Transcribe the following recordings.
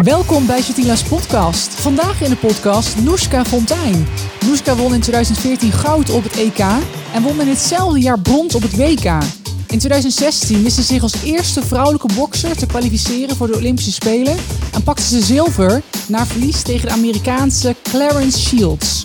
Welkom bij Jatila's podcast. Vandaag in de podcast Noeska Fontijn. Noeska won in 2014 goud op het EK en won in hetzelfde jaar brons op het WK. In 2016 wist ze zich als eerste vrouwelijke bokser te kwalificeren voor de Olympische Spelen en pakte ze zilver na verlies tegen de Amerikaanse Clarence Shields.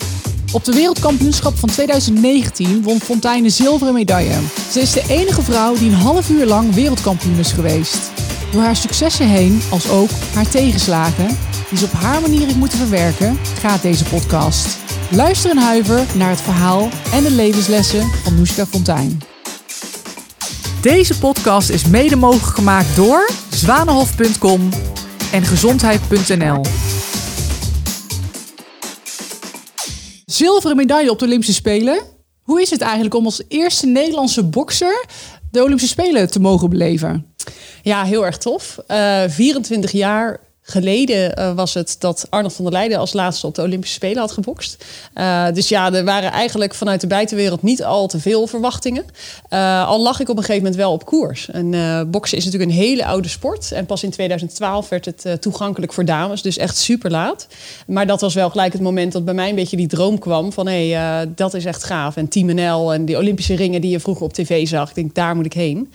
Op de wereldkampioenschap van 2019 won Fontijn de zilveren medaille. Ze is de enige vrouw die een half uur lang wereldkampioen is geweest. Door haar successen heen, als ook haar tegenslagen, die ze op haar manier heeft moeten verwerken, gaat deze podcast. Luister en huiver naar het verhaal en de levenslessen van Noeska Fontijn. Deze podcast is mede mogelijk gemaakt door Zwanenhof.com en Gezondheid.nl. Zilveren medaille op de Olympische Spelen. Hoe is het eigenlijk om als eerste Nederlandse bokser de Olympische Spelen te mogen beleven? Ja, heel erg tof. Uh, 24 jaar geleden uh, was het dat Arnold van der Leijden als laatste op de Olympische Spelen had gebokst. Uh, dus ja, er waren eigenlijk vanuit de buitenwereld niet al te veel verwachtingen. Uh, al lag ik op een gegeven moment wel op koers. En boksen is natuurlijk een hele oude sport. En pas in 2012 werd het toegankelijk voor dames. Dus echt super laat. Maar dat was wel gelijk het moment dat bij mij een beetje die droom kwam van hé, hey, dat is echt gaaf. En Team NL en die Olympische ringen die je vroeger op tv zag. Ik denk, daar moet ik heen.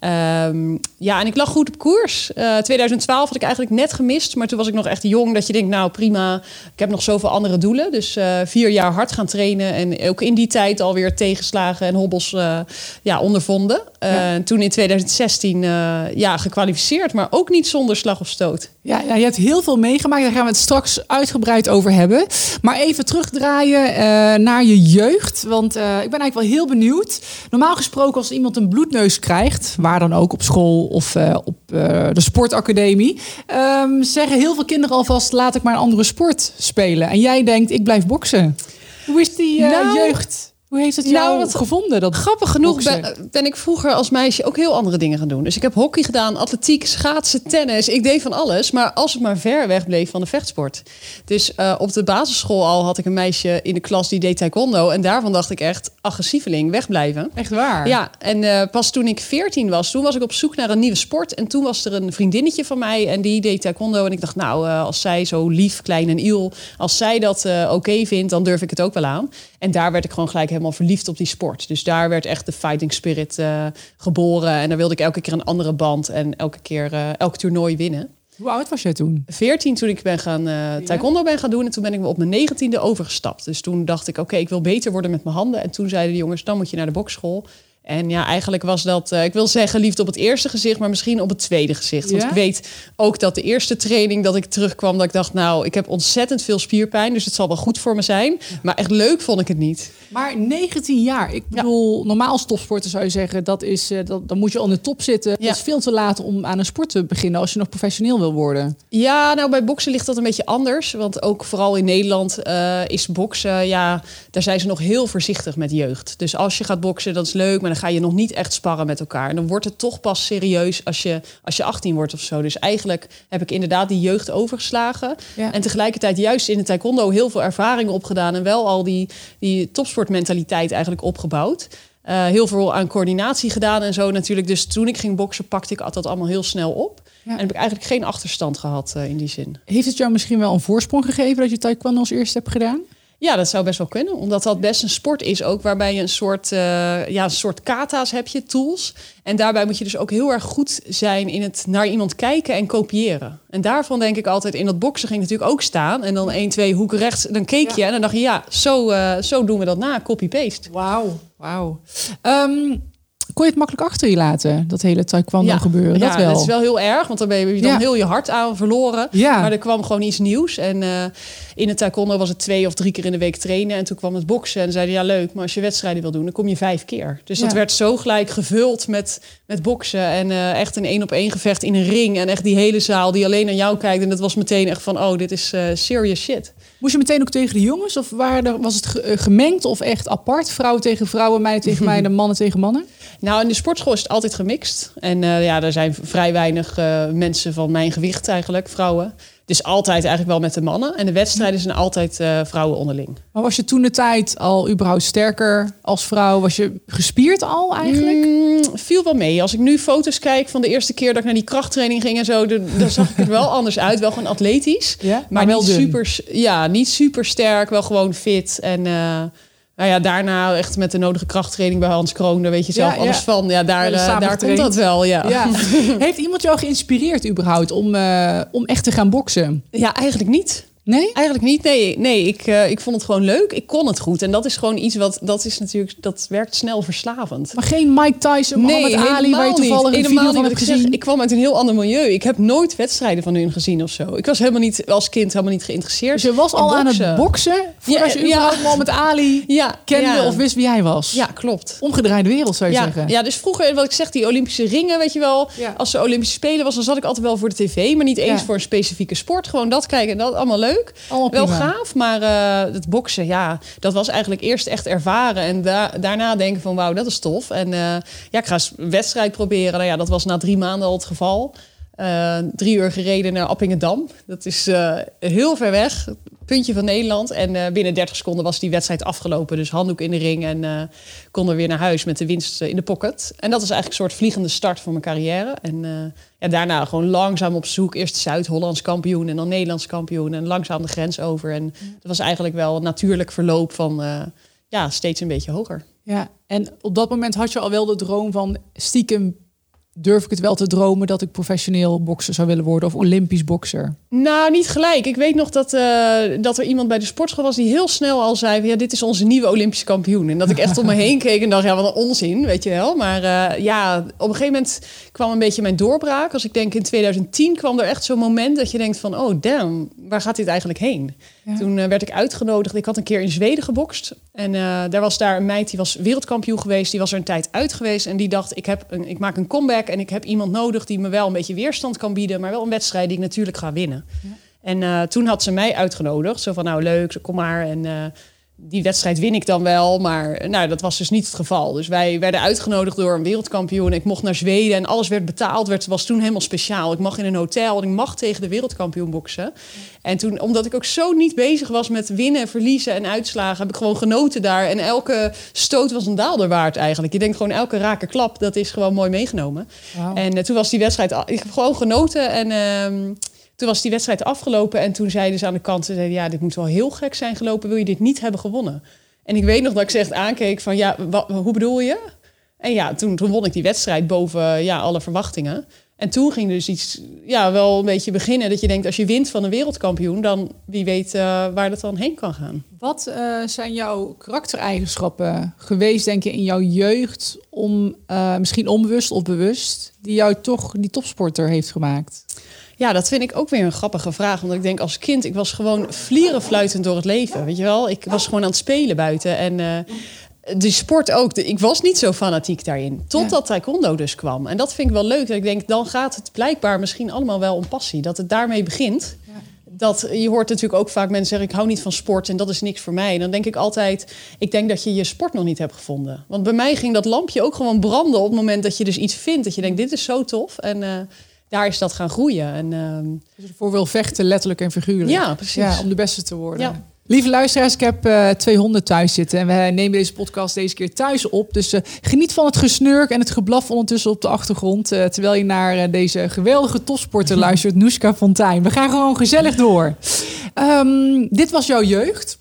Um, ja, en ik lag goed op koers. Uh, 2012 had ik eigenlijk net gemist, maar toen was ik nog echt jong. Dat je denkt, nou prima, ik heb nog zoveel andere doelen. Dus uh, vier jaar hard gaan trainen en ook in die tijd alweer tegenslagen en hobbels uh, ja, ondervonden. Ja. Toen in 2016 ja, gekwalificeerd, maar ook niet zonder slag of stoot. Ja, ja, je hebt heel veel meegemaakt. Daar gaan we het straks uitgebreid over hebben. Maar even terugdraaien naar je jeugd. Want ik ben eigenlijk wel heel benieuwd. Normaal gesproken als iemand een bloedneus krijgt waar dan ook op school of uh, op de sportacademie, um, zeggen heel veel kinderen alvast: laat ik maar een andere sport spelen. En jij denkt: ik blijf boksen. Hoe is die nou, jeugd? Hoe heeft het jou nou, gevonden? Dat grappig genoeg ben, ben, ik vroeger als meisje ook heel andere dingen gaan doen. Dus ik heb hockey gedaan, atletiek, schaatsen, tennis. Ik deed van alles, maar als het maar ver weg bleef van de vechtsport. Dus uh, op de basisschool al had ik een meisje in de klas die deed taekwondo. En daarvan dacht ik echt, agressieveling, wegblijven. Echt waar? Ja, en uh, pas toen ik 14 was, toen was ik op zoek naar een nieuwe sport. En toen was er een vriendinnetje van mij en die deed taekwondo. En ik dacht, nou, uh, als zij zo lief, klein en iel, als zij dat oké okay vindt, dan durf ik het ook wel aan. En daar werd ik gewoon gelijk helemaal verliefd op die sport. Dus daar werd echt de fighting spirit uh, geboren. En daar wilde ik elke keer een andere band en elke keer uh, elk toernooi winnen. Hoe oud was jij toen? 14 toen ik ben gaan uh, taekwondo ben gaan doen. En toen ben ik op mijn negentiende overgestapt. Dus toen dacht ik, oké, okay, ik wil beter worden met mijn handen. En toen zeiden de jongens, dan moet je naar de bokschool. En ja, eigenlijk was dat, uh, ik wil zeggen, liefde op het eerste gezicht, maar misschien op het tweede gezicht. Want ja? ik weet ook dat de eerste training dat ik terugkwam, dat ik dacht, nou, ik heb ontzettend veel spierpijn, dus het zal wel goed voor me zijn. Maar echt leuk vond ik het niet. Maar 19 jaar, ik bedoel, ja. normaal stofsporten zou je zeggen, dat is, uh, dat, dan moet je aan de top zitten. Ja. Dat is veel te laat om aan een sport te beginnen als je nog professioneel wil worden. Ja, nou bij boksen ligt dat een beetje anders. Want ook vooral in Nederland uh, is boksen, ja, daar zijn ze nog heel voorzichtig met jeugd. Dus als je gaat boksen, dat is leuk, maar dan ga je nog niet echt sparren met elkaar. En dan wordt het toch pas serieus als je, als je 18 wordt of zo. Dus eigenlijk heb ik inderdaad die jeugd overgeslagen. Ja. En tegelijkertijd juist in de taekwondo heel veel ervaringen opgedaan. En wel al die, die topsportmentaliteit eigenlijk opgebouwd. Uh, heel veel aan coördinatie gedaan en zo natuurlijk. Dus toen ik ging boksen, pakte ik dat allemaal heel snel op. Ja. En heb ik eigenlijk geen achterstand gehad uh, in die zin. Heeft het jou misschien wel een voorsprong gegeven dat je taekwondo als eerste hebt gedaan? Ja, dat zou best wel kunnen. Omdat dat best een sport is ook waarbij je een soort, uh, ja, een soort kata's heb je, tools. En daarbij moet je dus ook heel erg goed zijn in het naar iemand kijken en kopiëren. En daarvan denk ik altijd, in dat boksen ging natuurlijk ook staan. En dan 1, 2, hoek rechts, dan keek je ja. en dan dacht je, ja, zo, uh, zo doen we dat na, copy-paste. Wauw, wauw. Um, kon je het makkelijk achter je laten, dat hele taekwondo ja. gebeuren? Dat ja, wel. dat is wel heel erg, want dan ben je dan ja. heel je hart aan verloren. Ja. Maar er kwam gewoon iets nieuws. En uh, in het taekwondo was het twee of drie keer in de week trainen. En toen kwam het boksen en zeiden ja leuk, maar als je wedstrijden wil doen, dan kom je vijf keer. Dus dat werd zo gelijk gevuld met, met boksen. En uh, echt een één op één gevecht in een ring. En echt die hele zaal die alleen naar jou kijkt. En dat was meteen echt van, oh, dit is uh, serious shit. Moest je meteen ook tegen de jongens? Of waren er, was het gemengd of echt apart? Vrouwen tegen vrouwen, meiden tegen meiden, mannen tegen mannen? Nou, in de sportschool is het altijd gemixt. En uh, ja, er zijn vrij weinig uh, mensen van mijn gewicht eigenlijk, vrouwen. Dus altijd eigenlijk wel met de mannen. En de wedstrijden zijn altijd uh, vrouwen onderling. Maar was je toen de tijd al überhaupt sterker als vrouw? Was je gespierd al eigenlijk? Mm, viel wel mee. Als ik nu foto's kijk van de eerste keer dat ik naar die krachttraining ging en zo, dan zag ik er wel anders uit. Wel gewoon atletisch. Ja, maar, maar wel super, ja, niet super sterk. Wel gewoon fit. En nou ja, daarna echt met de nodige krachttraining bij Hans Kroon, daar weet je zelf Ja, alles ja. van. Ja, daar, uh, samen daar komt dat wel, ja. Ja. Heeft iemand jou geïnspireerd überhaupt om, eh, om echt te gaan boksen? Ja, eigenlijk niet. Nee? Eigenlijk niet. Nee, nee ik, uh, ik vond het gewoon leuk. Ik kon het goed. En dat is gewoon iets wat, dat is natuurlijk, dat werkt snel verslavend. Maar geen Mike Tyson, Muhammad Ali, waar je toevallig een video van wat hebt ik zeg. Ik kwam uit een heel ander milieu. Ik heb nooit wedstrijden van hun gezien of zo. Ik was helemaal niet, als kind helemaal niet geïnteresseerd. Dus je was al aan het boksen voordat Ja, je ja. überhaupt Muhammad Ali Ja, kende ja. of wist wie hij was? Ja, klopt. Omgedraaide wereld zou je Ja, zeggen. ja, dus vroeger, wat ik zeg, die Olympische ringen, weet je wel. Als er Olympische Spelen was, dan zat ik altijd wel voor de tv. Maar niet eens voor een specifieke sport. Gewoon dat kijken, dat allemaal leuk. Allemaal Wel prima. gaaf, maar eh, het boksen, ja, dat was eigenlijk eerst echt ervaren. En da daarna denken van, wauw, dat is tof. En eh, ja, ik ga eens wedstrijd proberen. Nou ja, dat was na drie maanden al het geval. Eh, drie uur gereden naar Appingedam. Dat is eh, heel ver weg, puntje van Nederland. En eh, binnen 30 seconden was die wedstrijd afgelopen. Dus handdoek in de ring en konden weer naar huis met de winst in de pocket. En dat was eigenlijk een soort vliegende start voor mijn carrière. En ja, daarna gewoon langzaam op zoek. Eerst Zuid-Hollands kampioen en dan Nederlands kampioen. En langzaam de grens over. En dat was eigenlijk wel een natuurlijk verloop van ja, steeds een beetje hoger. Ja, en op dat moment had je al wel de droom van stiekem durf ik het wel te dromen dat ik professioneel bokser zou willen worden of olympisch bokser. Nou, niet gelijk. Ik weet nog dat, eh, dat er iemand bij de sportschool was die heel snel al zei: ja, dit is onze nieuwe Olympische kampioen. En dat ik echt om me heen keek en dacht: ja, wat een onzin, weet je wel. Maar eh, ja, op een gegeven moment kwam een beetje mijn doorbraak. Als ik denk in 2010 kwam er echt zo'n moment dat je denkt: van, oh damn, waar gaat dit eigenlijk heen? Ja. Toen eh, werd ik uitgenodigd. Ik had een keer in Zweden gebokst. En eh, daar was daar een meid die was wereldkampioen geweest. Die was er een tijd uit geweest. En die dacht, ik, heb een, ik maak een comeback. En ik heb iemand nodig die me wel een beetje weerstand kan bieden. Maar wel een wedstrijd die ik natuurlijk ga winnen. En eh, toen had ze mij uitgenodigd. Zo van, nou leuk, kom maar. En die wedstrijd win ik dan wel. Maar nou, dat was dus niet het geval. Dus wij werden uitgenodigd door een wereldkampioen. Ik mocht naar Zweden en alles werd betaald. Het was toen helemaal speciaal. Ik mag in een hotel en ik mag tegen de wereldkampioen boksen. En toen, omdat ik ook zo niet bezig was met winnen, verliezen en uitslagen... heb ik gewoon genoten daar. En elke stoot was een daalder waard eigenlijk. Je denkt gewoon elke rake klap, dat is gewoon mooi meegenomen. En eh, toen was die wedstrijd... Ik heb gewoon genoten en... ehm, toen was die wedstrijd afgelopen en toen zeiden ze aan de kant... Ze zeiden, ja, dit moet wel heel gek zijn gelopen. Wil je dit niet hebben gewonnen? En ik weet nog dat ik ze echt aankeek van... Ja, wat, hoe bedoel je? En ja, toen, won ik die wedstrijd boven ja, alle verwachtingen. En toen ging dus iets, ja, wel een beetje beginnen. Dat je denkt, als je wint van een wereldkampioen... dan wie weet eh, waar dat dan heen kan gaan. Wat eh, zijn jouw karaktereigenschappen geweest, denk je, in jouw jeugd, om eh, misschien onbewust of bewust, die jou toch die topsporter heeft gemaakt? Ja, dat vind ik ook weer een grappige vraag. Omdat ik denk, als kind, ik was gewoon vlierenfluitend door het leven. Weet je wel? Ik was gewoon aan het spelen buiten. En eh die sport ook. De- Ik was niet zo fanatiek daarin. Totdat taekwondo dus kwam. En dat vind ik wel leuk. Dat ik denk, dan gaat het blijkbaar misschien allemaal wel om passie. Dat het daarmee begint. Dat, je hoort natuurlijk ook vaak mensen zeggen... ik hou niet van sport en dat is niks voor mij. En dan denk ik altijd... ik denk dat je je sport nog niet hebt gevonden. Want bij mij ging dat lampje ook gewoon branden... op het moment dat je dus iets vindt. Dat je denkt, dit is zo tof. En eh, daar is dat gaan groeien. En ehm, Dus ervoor wil vechten, letterlijk en figuurlijk. ja, precies. Ja, om de beste te worden. Ja. Lieve luisteraars, ik heb eh twee honden thuis zitten. En we nemen deze podcast deze keer thuis op. Dus eh, geniet van het gesnurk en het geblaf ondertussen op de achtergrond. eh, terwijl je naar deze geweldige topsporter luistert, Noeska Fontijn. We gaan gewoon gezellig door. Ehm, dit was jouw jeugd.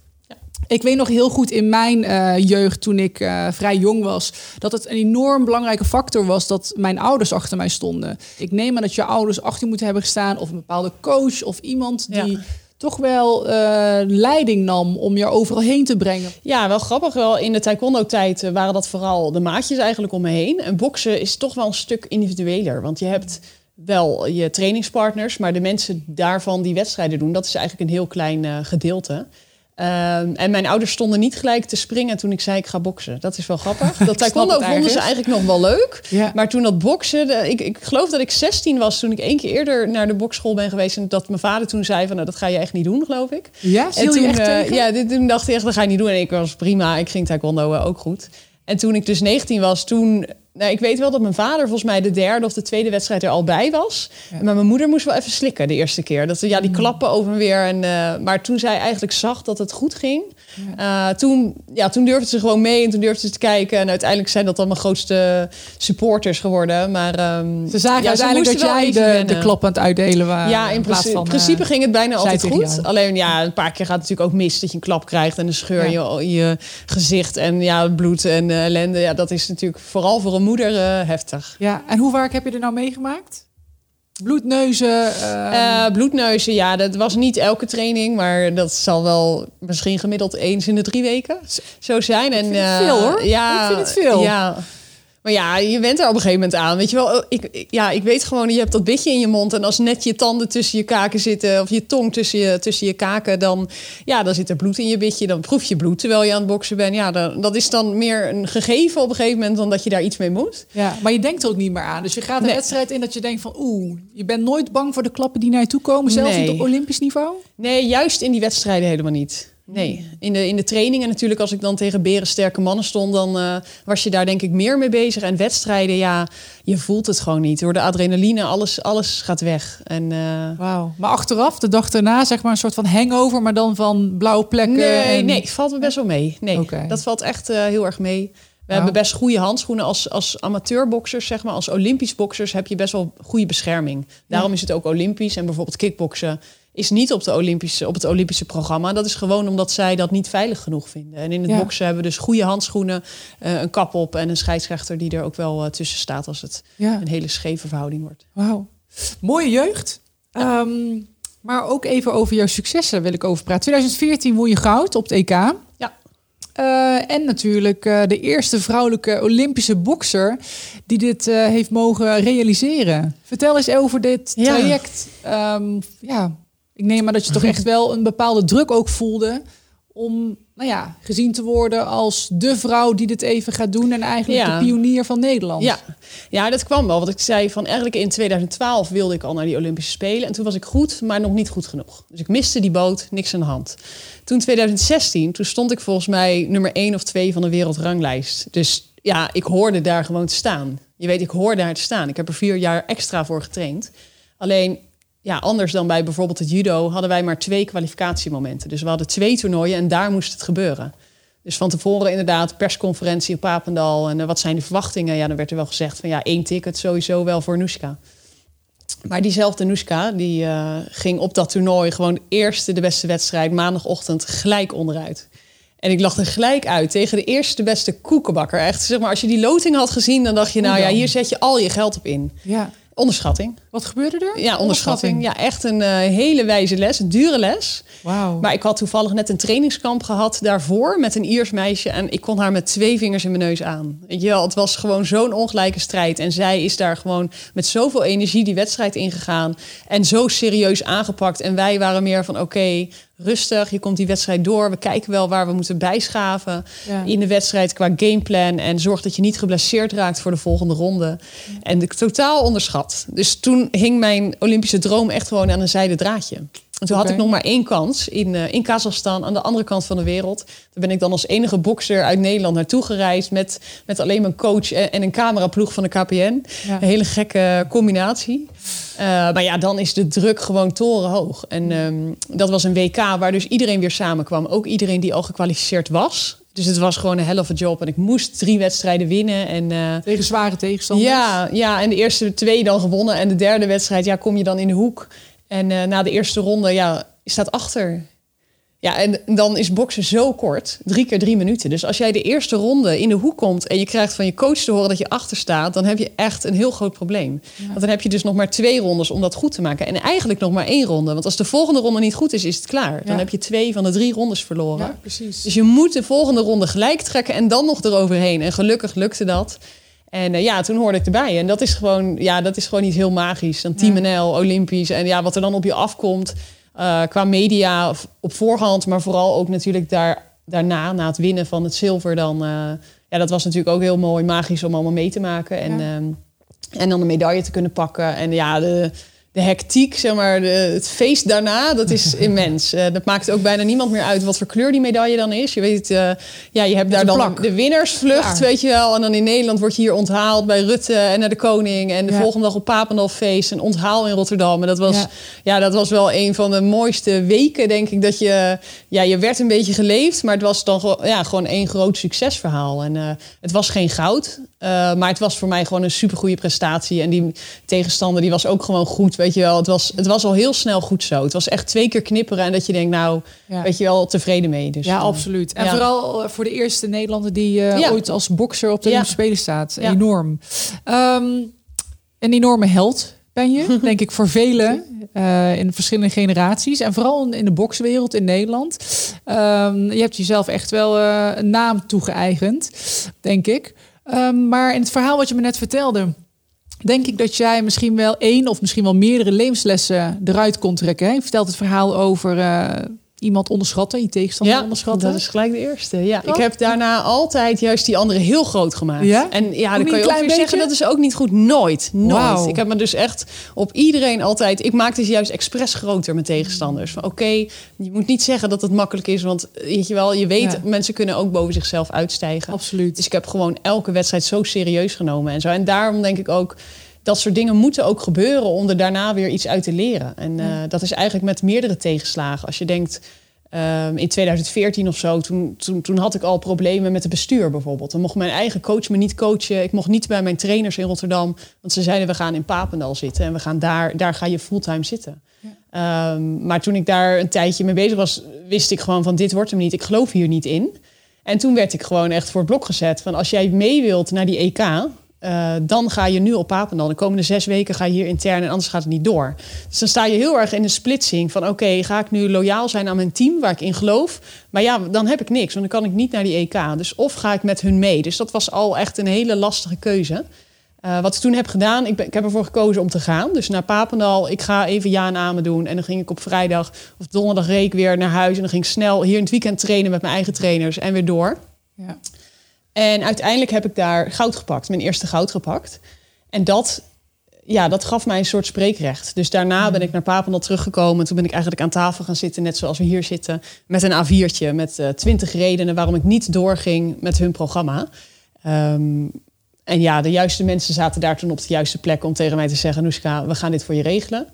Ik weet nog heel goed in mijn eh, jeugd, toen ik eh, vrij jong was, dat het een enorm belangrijke factor was dat mijn ouders achter mij stonden. Ik neem aan dat je ouders achter je moeten hebben gestaan, of een bepaalde coach of iemand die Ja. toch wel eh, leiding nam om je overal heen te brengen. Ja, wel grappig. Wel in de taekwondo-tijd waren dat vooral de maatjes eigenlijk om me heen. En boksen is toch wel een stuk individueler. Want je hebt wel je trainingspartners, maar de mensen daarvan die wedstrijden doen, dat is eigenlijk een heel klein gedeelte. Ehm, en mijn ouders stonden niet gelijk te springen toen ik zei ik ga boksen. Dat is wel grappig. Dat taekwondo vonden ze eigenlijk nog wel leuk. Ja. Maar toen dat boksen, de- ik, ik geloof dat ik 16 was toen ik één keer eerder naar de boksschool ben geweest. En dat mijn vader toen zei van nou, dat ga je echt niet doen, geloof ik. Ja, En toen, eh, ja, dit, toen dacht ik echt, dat ga je niet doen. En ik was prima, ik ging taekwondo eh, ook goed. En toen ik dus 19 was, toen nou, ik weet wel dat mijn vader volgens mij de derde of de tweede wedstrijd er al bij was. Ja. Maar mijn moeder moest wel even slikken de eerste keer. Dat, ja, die Mm. klappen over en weer. En, eh, maar toen zij eigenlijk zag dat het goed ging, eh, toen, ja, toen durfde ze gewoon mee en toen durfde ze te kijken. En uiteindelijk zijn dat dan mijn grootste supporters geworden. Maar, ehm, Ze zagen ja, uiteindelijk dat jij de, de klap aan het uitdelen was. Ja, in, plaats principe, van, eh, principe ging het bijna altijd goed. Alleen ja, een paar keer gaat het natuurlijk ook mis dat je een klap krijgt en een scheur in je, in je gezicht en ja, bloed en ellende. Ja, dat is natuurlijk vooral voor een moeder eh, heftig. Ja, en hoe vaak heb je er nou meegemaakt? Bloedneuzen. eh, Eh, bloedneuzen, ja, dat was niet elke training, maar dat zal wel misschien gemiddeld eens in de drie weken zo zijn. En, eh, veel, hoor. Ja, Ik vind het veel. Ja. Maar ja, je bent er op een gegeven moment aan. Weet je wel, ik, ja, ik weet gewoon, je hebt dat bitje in je mond. En als net je tanden tussen je kaken zitten, of je tong tussen je, tussen je kaken, dan, ja, dan zit er bloed in je bitje. Dan proef je bloed terwijl je aan het boksen bent. Ja, dan, dat is dan meer een gegeven op een gegeven moment dan dat je daar iets mee moet. ja, maar je denkt er ook niet meer aan. Dus je gaat Nee. wedstrijd in dat je denkt van... Oeh, je bent nooit bang voor de klappen die naar je toe komen. Zelfs Nee. niet op Olympisch niveau? Nee, juist in die wedstrijden helemaal niet. Nee, in de, in de trainingen natuurlijk, als ik dan tegen berensterke mannen stond, dan eh, was je daar denk ik meer mee bezig. En wedstrijden, ja, je voelt het gewoon niet. Door de adrenaline, alles, alles gaat weg. En, eh, Wauw. Maar achteraf, de dag daarna, zeg maar een soort van hangover... maar dan van blauwe plekken. nee, en- nee, valt me best wel mee. Nee, dat valt echt eh, heel erg mee. We hebben best goede handschoenen als, als amateurboxers, zeg maar. Als Olympisch boxers heb je best wel goede bescherming. Daarom is het ook Olympisch. En bijvoorbeeld kickboksen is niet op, de Olympische, op het Olympische programma. Dat is gewoon omdat zij dat niet veilig genoeg vinden. En in het Ja. boksen hebben we dus goede handschoenen, eh, een kap op en een scheidsrechter die er ook wel eh, tussen staat als het Ja. een hele scheve verhouding wordt. Wauw. Mooie jeugd. Ehm, maar ook even over jouw successen wil ik over praten. 2014 won je goud op het EK. Ja. Eh, en natuurlijk de eerste vrouwelijke Olympische bokser die dit heeft mogen realiseren. Vertel eens over dit traject. Ehm, ja, ik neem maar dat je toch echt wel een bepaalde druk ook voelde om, nou ja, gezien te worden als de vrouw die dit even gaat doen en eigenlijk Ja. de pionier van Nederland. Ja. ja, dat kwam wel. Want ik zei van eigenlijk in 2012 wilde ik al naar die Olympische Spelen. En toen was ik goed, maar nog niet goed genoeg. Dus ik miste die boot, niks aan de hand. Toen 2016, toen stond ik volgens mij nummer 1 of 2 van de wereldranglijst. Dus ja, ik hoorde daar gewoon te staan. Je weet, ik hoor daar te staan. Ik heb er vier jaar extra voor getraind. Alleen, ja, anders dan bij bijvoorbeeld het judo hadden wij maar twee kwalificatiemomenten. Dus we hadden twee toernooien en daar moest het gebeuren. Dus van tevoren inderdaad persconferentie op Papendal. En eh, wat zijn de verwachtingen? Ja, dan werd er wel gezegd van ja, één ticket sowieso wel voor Noeska. Maar diezelfde Noeska, die eh, ging op dat toernooi gewoon de eerste, de beste wedstrijd, maandagochtend gelijk onderuit. En ik lag er gelijk uit tegen de eerste beste koekenbakker. Echt, zeg maar, als je die loting had gezien, dan dacht je, nou ja, hier zet je al je geld op in. ja. Onderschatting. Wat gebeurde er? Ja, onderschatting. Ja, echt een eh, hele wijze les, een dure les. Wauw. Maar ik had toevallig net een trainingskamp gehad daarvoor met een Iers meisje. En ik kon haar met twee vingers in mijn neus aan. Wel, het was gewoon zo'n ongelijke strijd. En zij is daar gewoon met zoveel energie die wedstrijd ingegaan. En zo serieus aangepakt. En wij waren meer van oké, rustig. Je komt die wedstrijd door. We kijken wel waar we moeten bijschaven Ja. in de wedstrijd qua gameplan. En zorg dat je niet geblesseerd raakt voor de volgende ronde. En ik totaal onderschat. Dus toen hing mijn Olympische droom echt gewoon aan een zijden draadje. En toen had ik nog maar één kans in, eh, in Kazachstan, aan de andere kant van de wereld. Daar ben ik dan als enige bokser uit Nederland naartoe gereisd. Met, met alleen mijn coach en, en een cameraploeg van de KPN. Ja. Een hele gekke combinatie. Eh, maar ja, dan is de druk gewoon torenhoog. En ehm, dat was een WK waar dus iedereen weer samenkwam. Ook iedereen die al gekwalificeerd was. Dus het was gewoon een hell of a job. En ik moest drie wedstrijden winnen. En eh, Tegen zware tegenstanders. ja, ja, en de eerste twee dan gewonnen. En de derde wedstrijd, ja, kom je dan in de hoek. En eh, na de eerste ronde, ja, je staat achter. Ja, en dan is boksen zo kort. Drie keer drie minuten. Dus als jij de eerste ronde in de hoek komt... en je krijgt van je coach te horen dat je achter staat... dan heb je echt een heel groot probleem. Want dan heb je dus nog maar twee rondes om dat goed te maken. En eigenlijk nog maar één ronde. Want als de volgende ronde niet goed is, is het klaar. Dan Ja. heb je twee van de drie rondes verloren. Ja, precies. Dus je moet de volgende ronde gelijk trekken en dan nog eroverheen. En gelukkig lukte dat. En eh, ja, toen hoorde ik erbij. En dat is gewoon, ja, dat is gewoon iets heel magisch. Dan Team NL, Olympisch. En ja, wat er dan op je afkomt eh, qua media op voorhand, maar vooral ook natuurlijk daar, daarna, na het winnen van het zilver, dan. eh, ja, dat was natuurlijk ook heel mooi, magisch om allemaal mee te maken. En, Ja. ehm, en dan een medaille te kunnen pakken. En ja, de, de hectiek, zeg maar, de, het feest daarna, dat is immens. Uh, dat maakt ook bijna niemand meer uit wat voor kleur die medaille dan is. Je weet, uh, ja, je hebt daar dan plak. de winnersvlucht, weet je wel. En dan in Nederland word je hier onthaald bij Rutte en naar de koning. En de volgende dag op Papendal feest, een onthaal in Rotterdam. En dat was, ja. ja. dat was wel een van de mooiste weken, denk ik. Dat je, ja, je werd een beetje geleefd, maar het was dan ja, gewoon één groot succesverhaal. En uh, het was geen goud, maar het was voor mij gewoon een supergoeie prestatie. En die tegenstander, die was ook gewoon goed, weet je wel. Het was, het was al heel snel goed zo. Het was echt twee keer knipperen en dat je denkt, nou, weet je wel, tevreden mee. Dus, ja, absoluut. En vooral eh, voor de eerste Nederlander die uh, ooit als bokser op de Olympische Spelen staat. Enorm. Um, een enorme held ben je, denk ik, voor velen. Uh, in verschillende generaties. En vooral in de bokswereld in Nederland. Um, je hebt jezelf echt wel een naam toegeëigend, denk ik. Um, maar in het verhaal wat je me net vertelde denk ik dat jij misschien wel één of misschien wel meerdere levenslessen eruit kon trekken. Je vertelt het verhaal over uh, iemand onderschatten, je tegenstander ja, onderschatten. dat is gelijk de eerste. Ja, ik heb daarna altijd juist die andere heel groot gemaakt. Ja? En ja, dan kan je ook weer zeggen dat is ook niet goed. Nooit, nooit. Ik heb me dus echt op iedereen altijd. Ik maakte ze juist expres groter mijn tegenstanders. Van oké, je moet niet zeggen dat het makkelijk is, want weet je wel, je weet mensen kunnen ook boven zichzelf uitstijgen. Absoluut. Dus ik heb gewoon elke wedstrijd zo serieus genomen en zo. En daarom denk ik ook dat soort dingen moeten ook gebeuren om er daarna weer iets uit te leren. En uh, dat is eigenlijk met meerdere tegenslagen. Als je denkt, um, in 2014 of zo, toen, toen, toen had ik al problemen met het bestuur bijvoorbeeld. Dan mocht mijn eigen coach me niet coachen. Ik mocht niet bij mijn trainers in Rotterdam. Want ze zeiden, we gaan in Papendal zitten en we gaan daar, daar ga je fulltime zitten. Ja. Um, maar toen ik daar een tijdje mee bezig was, wist ik gewoon van dit wordt hem niet. Ik geloof hier niet in. En toen werd ik gewoon echt voor het blok gezet van als jij mee wilt naar die EK, uh, dan ga je nu op Papendal. De komende zes weken ga je hier intern en anders gaat het niet door. Dus dan sta je heel erg in de splitsing van... oké, ga ik nu loyaal zijn aan mijn team waar ik in geloof? Maar ja, dan heb ik niks, want dan kan ik niet naar die EK. Dus of ga ik met hun mee? Dus dat was al echt een hele lastige keuze. Uh, wat ik toen heb gedaan, ik, ik heb ervoor gekozen om te gaan. Dus naar Papendal, ik ga even ja en amen doen. En dan ging ik op vrijdag of donderdag reek weer naar huis... en dan ging ik snel hier in het weekend trainen met mijn eigen trainers en weer door. Ja. En uiteindelijk heb ik daar goud gepakt, mijn eerste goud gepakt. En dat, ja, dat gaf mij een soort spreekrecht. Dus daarna ben ik naar Papendal teruggekomen. Toen ben ik eigenlijk aan tafel gaan zitten, net zoals we hier zitten. Met een A4'tje met uh, twintig redenen waarom ik niet doorging met hun programma. Um, en ja, de juiste mensen zaten daar toen op de juiste plek om tegen mij te zeggen: Noeska, we gaan dit voor je regelen.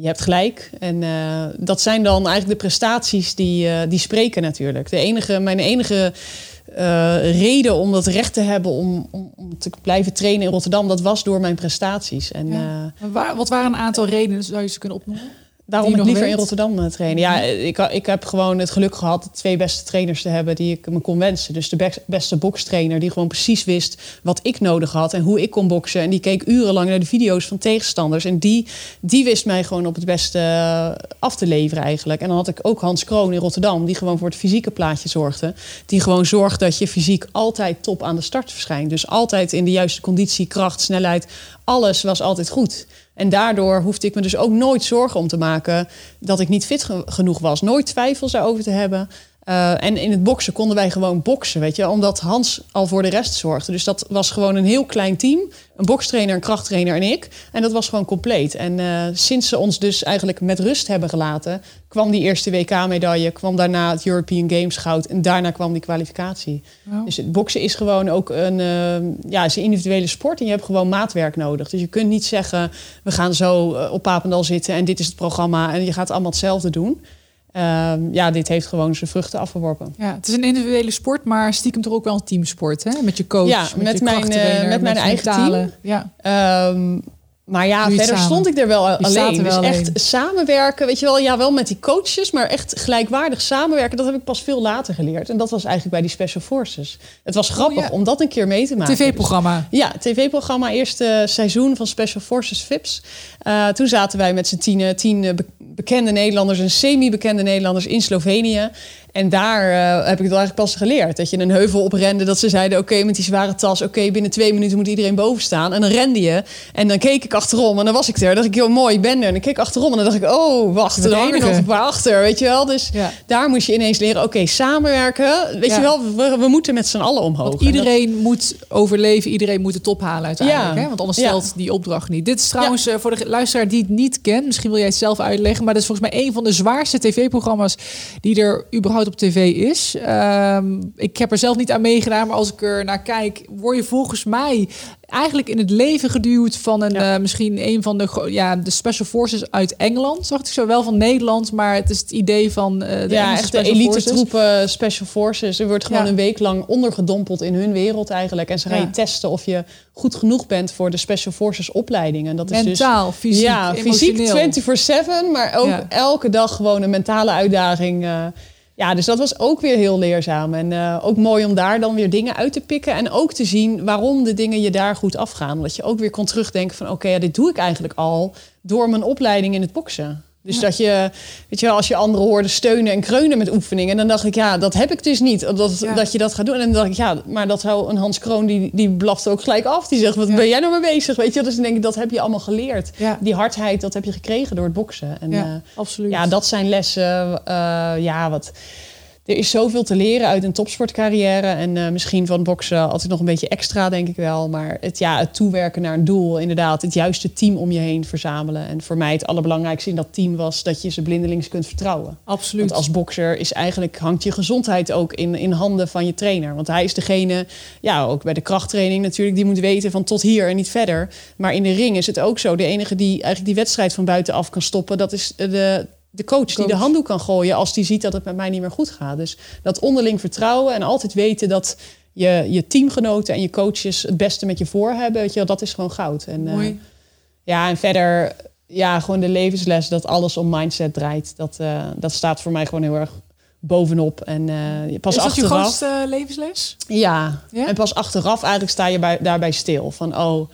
Je hebt gelijk. En uh, dat zijn dan eigenlijk de prestaties die, uh, die spreken natuurlijk. De enige, mijn enige uh, reden om dat recht te hebben om, om, om, te blijven trainen in Rotterdam, dat was door mijn prestaties. En, ja. waar, wat waren een aantal redenen, zou je ze kunnen opnoemen? Daarom ik liever in Rotterdam eh, trainen. Ja, ik, ik heb gewoon het geluk gehad de twee beste trainers te hebben die ik me kon wensen. Dus de beste bokstrainer die gewoon precies wist wat ik nodig had en hoe ik kon boksen. En die keek urenlang naar de video's van tegenstanders. En die, die wist mij gewoon op het beste eh, af te leveren eigenlijk. En dan had ik ook Hans Kroon in Rotterdam, die gewoon voor het fysieke plaatje zorgde. Die gewoon zorgde dat je fysiek altijd top aan de start verschijnt. Dus altijd in de juiste conditie, kracht, snelheid. Alles was altijd goed. En daardoor hoefde ik me dus ook nooit zorgen om te maken dat ik niet fit genoeg was. Nooit twijfels over te hebben. Uh, en in het boksen konden wij gewoon boksen, weet je, omdat Hans al voor de rest zorgde. Dus dat was gewoon een heel klein team. Een bokstrainer, een krachttrainer en ik. En dat was gewoon compleet. En uh, sinds ze ons dus eigenlijk met rust hebben gelaten, kwam die eerste WK-medaille, kwam daarna het European Games goud en daarna kwam die kwalificatie. Wow. Dus het boksen is gewoon ook een, uh, ja, is een individuele sport en je hebt gewoon maatwerk nodig. Dus je kunt niet zeggen, we gaan zo op Papendal zitten en dit is het programma en je gaat allemaal hetzelfde doen. Um, ja, dit heeft gewoon zijn vruchten afgeworpen. Ja, het is een individuele sport, maar stiekem toch ook wel een teamsport, hè? Met je coach, ja, met, met mijn, uh, met mijn eigen team. Ja. Um, maar ja, verder stond ik er wel alleen. dus echt samenwerken, weet je wel, ja, wel met die coaches, maar echt gelijkwaardig samenwerken, dat heb ik pas veel later geleerd. En dat was eigenlijk bij die Special Forces. Het was grappig oh, ja. om dat een keer mee te maken. TV-programma. Dus, ja, TV-programma, eerste seizoen van Special Forces VIPS. Uh, toen zaten wij met z'n tien, tien bekende Nederlanders en semi-bekende Nederlanders in Slovenië. En daar uh, heb ik het eigenlijk pas geleerd. Dat je een heuvel oprende, dat ze zeiden: Oké, okay, met die zware tas, oké, okay, binnen twee minuten moet iedereen boven staan. En dan rende je. En dan keek ik achterom en dan was ik er. Dan dacht ik, joh, mooi, ik ben er. En ik keek achterom en dan dacht ik, oh, wacht, er hangen nog een paar achter, weet je wel. Dus Ja. daar moest je ineens leren, oké, samenwerken. Weet Ja. je wel, we, we moeten met z'n allen omhoog. Want En dat- iedereen moet overleven, iedereen moet de top halen uiteindelijk. Ja. Hè? Want anders stelt die opdracht niet. Dit is trouwens eh, voor de luisteraar die het niet kent. Misschien wil jij het zelf uitleggen. Maar dat is volgens mij een van de zwaarste tv-programma's die er überhaupt op tv is. Ehm, ik heb er zelf niet aan meegedaan. Maar als ik er naar kijk, word je volgens mij eigenlijk in het leven geduwd van een, Ja. eh, misschien een van de, ja, de special forces uit Engeland. Dacht ik zo wel van Nederland. Maar het is het idee van eh, de ja, echt de elite forces. troepen, special forces. Er wordt gewoon Ja. een week lang ondergedompeld in hun wereld eigenlijk. En ze gaan Ja. je testen of je goed genoeg bent voor de special forces opleidingen. Dat is dus Mentaal, fysiek, ja, fysiek emotioneel. 24/7, maar ook elke dag gewoon een mentale uitdaging. eh. Ja, dus dat was ook weer heel leerzaam. En eh, ook mooi om daar dan weer dingen uit te pikken. En ook te zien waarom de dingen je daar goed afgaan. Dat je ook weer kon terugdenken van... oké, ja, dit doe ik eigenlijk al door mijn opleiding in het boksen. Dus Ja. dat je, weet je wel, als je anderen hoorde steunen en kreunen met oefeningen... dan dacht ik, ja, dat heb ik dus niet. Dat, Ja. dat je dat gaat doen. En dan dacht ik, ja, maar dat zou een Hans Kroon... die, die blaft ook gelijk af. Die zegt, wat Ja. ben jij nou mee bezig? Weet je, dus dan denk ik, dat heb je allemaal geleerd die hardheid, dat heb je gekregen door het boksen. En Ja, ja, absoluut. ja dat zijn lessen. eh, ja, wat. Er is zoveel te leren uit een topsportcarrière. En eh, misschien van boksen altijd nog een beetje extra, denk ik wel. Maar het, ja, het toewerken naar een doel, inderdaad. Het juiste team om je heen verzamelen. En voor mij het allerbelangrijkste in dat team was dat je ze blindelings kunt vertrouwen. Absoluut. Want als bokser is eigenlijk, hangt je gezondheid ook in, in handen van je trainer. Want hij is degene, ja, ook bij de krachttraining natuurlijk, die moet weten van tot hier en niet verder. Maar in de ring is het ook zo. De enige die eigenlijk die wedstrijd van buitenaf kan stoppen, dat is de, de coach, die de handdoek kan gooien als die ziet dat het met mij niet meer goed gaat. Dus dat onderling vertrouwen en altijd weten dat je, je teamgenoten en je coaches het beste met je voor hebben, weet je dat is gewoon goud. En, eh, Mooi. ja, en verder, ja, gewoon de levensles dat alles om mindset draait. Dat, eh, dat staat voor mij gewoon heel erg bovenop. En eh, pas is dat je grootste levensles? Ja. Ja? en pas achteraf eigenlijk sta je bij, daarbij stil. Van, oh,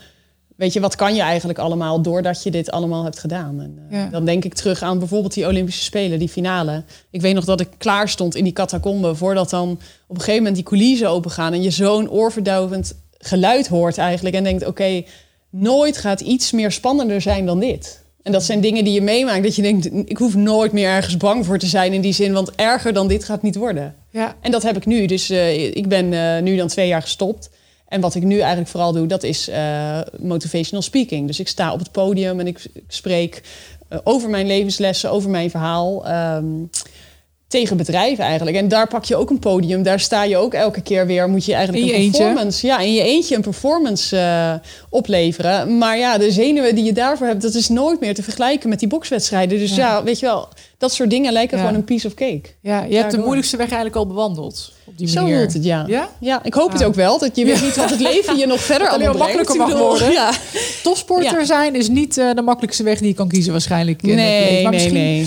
weet je, wat kan je eigenlijk allemaal doordat je dit allemaal hebt gedaan? En, eh, Ja. Dan denk ik terug aan bijvoorbeeld die Olympische Spelen, die finale. Ik weet nog dat ik klaar stond in die catacombe... voordat dan op een gegeven moment die coulissen opengaan... en je zo'n oorverdovend geluid hoort eigenlijk... en denkt, oké, nooit gaat iets meer spannender zijn dan dit. En dat zijn dingen die je meemaakt, dat je denkt... ik hoef nooit meer ergens bang voor te zijn in die zin... want erger dan dit gaat niet worden. Ja. En dat heb ik nu. Dus eh, ik ben eh, nu dan twee jaar gestopt. En wat ik nu eigenlijk vooral doe, dat is eh, motivational speaking. Dus ik sta op het podium en ik, spreek eh, over mijn levenslessen, over mijn verhaal. ehm, tegen bedrijven eigenlijk. En daar pak je ook een podium. Daar sta je ook elke keer weer. Moet je eigenlijk je een eentje? performance. Ja, in je eentje een performance eh, opleveren. Maar ja, de zenuwen die je daarvoor hebt, dat is nooit meer te vergelijken met die bokswedstrijden. Dus Ja. ja, weet je wel, dat soort dingen lijken Ja. gewoon een piece of cake. ja, je hebt de moeilijkste weg eigenlijk al bewandeld. Op die Zo voelt het, ja. Ja? Ja, ik hoop het Ah. ook wel. Dat je weet niet wat het leven je nog verder allemaal brengt. makkelijker mag worden. Ja. Topsporter zijn is niet eh, de makkelijkste weg die je kan kiezen waarschijnlijk. Nee, Maar nee, nee.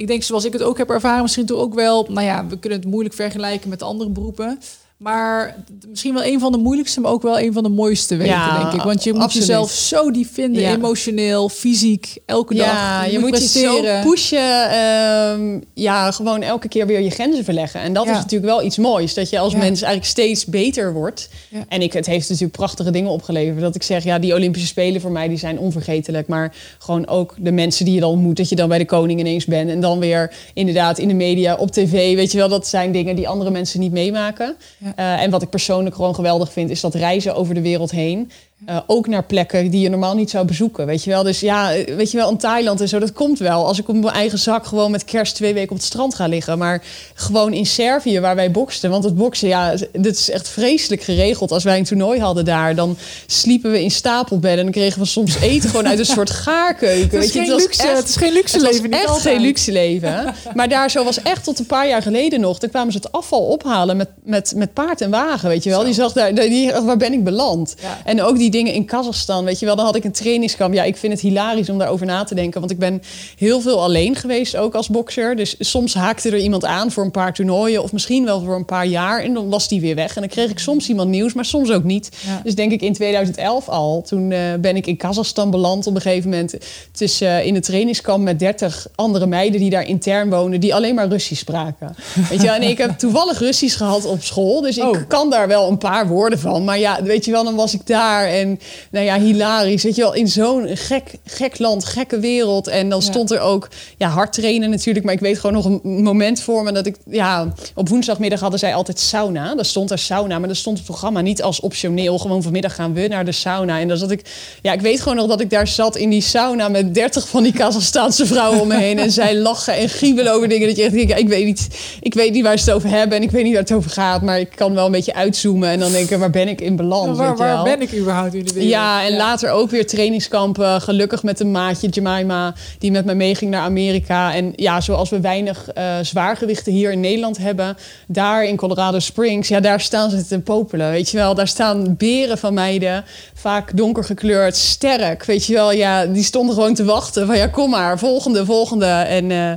Ik denk zoals ik het ook heb ervaren, misschien toch ook wel... Nou ja, we kunnen het moeilijk vergelijken met andere beroepen. Maar misschien wel een van de moeilijkste, maar ook wel een van de mooiste wegen, Ja, denk ik. Want je moet absoluut. jezelf zo diep vinden, Ja. emotioneel, fysiek, elke dag. Ja, je moet je zo pushen. ehm, ja, gewoon elke keer weer je grenzen verleggen. En dat is natuurlijk wel iets moois. Dat je als mens eigenlijk steeds beter wordt. En ik, het heeft natuurlijk prachtige dingen opgeleverd. Dat ik zeg, ja, die Olympische Spelen voor mij die zijn onvergetelijk. Maar gewoon ook de mensen die je dan ontmoet. Dat je dan bij de koning ineens bent. En dan weer inderdaad in de media, op tv. Weet je wel, dat zijn dingen die andere mensen niet meemaken. Ja. Eh, en wat ik persoonlijk gewoon geweldig vind, is dat reizen over de wereld heen. Eh, ook naar plekken die je normaal niet zou bezoeken. Weet je wel, dus ja, eh, weet je wel, in Thailand en zo, dat komt wel. Als ik op mijn eigen zak gewoon met kerst twee weken op het strand ga liggen. Maar gewoon in Servië, waar wij boksten. Want het boksen, ja, dit is echt vreselijk geregeld. Als wij een toernooi hadden daar, dan sliepen we in stapelbedden. En dan kregen we soms eten gewoon uit een soort gaarkeuken. Het is, weet je, geen was luxe, echt- het is geen luxe het was leven. niet echt altijd. geen luxe leven. Maar daar zo was echt tot een paar jaar geleden nog. Daar kwamen ze het afval ophalen met, met, met paard en wagen, weet je wel. Zo. Die zag daar, die, waar ben ik beland? Ja. En ook die dingen in Kazachstan, weet je wel. Dan had ik een trainingskamp. Ja, ik vind het hilarisch om daarover na te denken. Want ik ben heel veel alleen geweest, ook als bokser. Dus soms haakte er iemand aan voor een paar toernooien. Of misschien wel voor een paar jaar. En dan was die weer weg. En dan kreeg ik soms iemand nieuws, maar soms ook niet. Ja. Dus denk ik in 2011 al. Toen eh, ben ik in Kazachstan beland op een gegeven moment. Tussen, eh, in een trainingskamp met 30 andere meiden die daar intern wonen. Die alleen maar Russisch spraken. Weet je wel? En ik heb toevallig Russisch gehad op school. Dus ik Oh. kan daar wel een paar woorden van. Maar ja, weet je wel, dan was ik daar. En nou ja, hilarisch. Weet je wel, in zo'n gek, gek land, gekke wereld. En dan stond er ook ja, hard trainen natuurlijk. Maar ik weet gewoon nog een moment voor me dat ik... Ja, op woensdagmiddag hadden zij altijd sauna. Daar stond er sauna, maar er stond het programma niet als optioneel. Gewoon vanmiddag gaan we naar de sauna. En dan zat ik... Ja, ik weet gewoon nog dat ik daar zat in die sauna met 30 van die Kazachstaanse vrouwen om me heen. En zij lachen en giebelen over dingen dat je echt denkt... Ik weet niet, ik weet niet waar ze het over hebben en ik weet niet waar het over gaat. Maar ik kan wel een beetje uitzoomen en dan denken, waar ben ik in beland? waar, waar ben ik überhaupt wereld? Ja, en later ook weer trainingskampen. Gelukkig met een maatje, Jemima, die met me meeging naar Amerika. En ja, zoals we weinig uh, zwaargewichten hier in Nederland hebben, daar in Colorado Springs, ja, daar staan ze te popelen. Weet je wel, daar staan beren van meiden, vaak donker gekleurd, sterk. Weet je wel, ja, die stonden gewoon te wachten van ja, kom maar, volgende, volgende. En uh,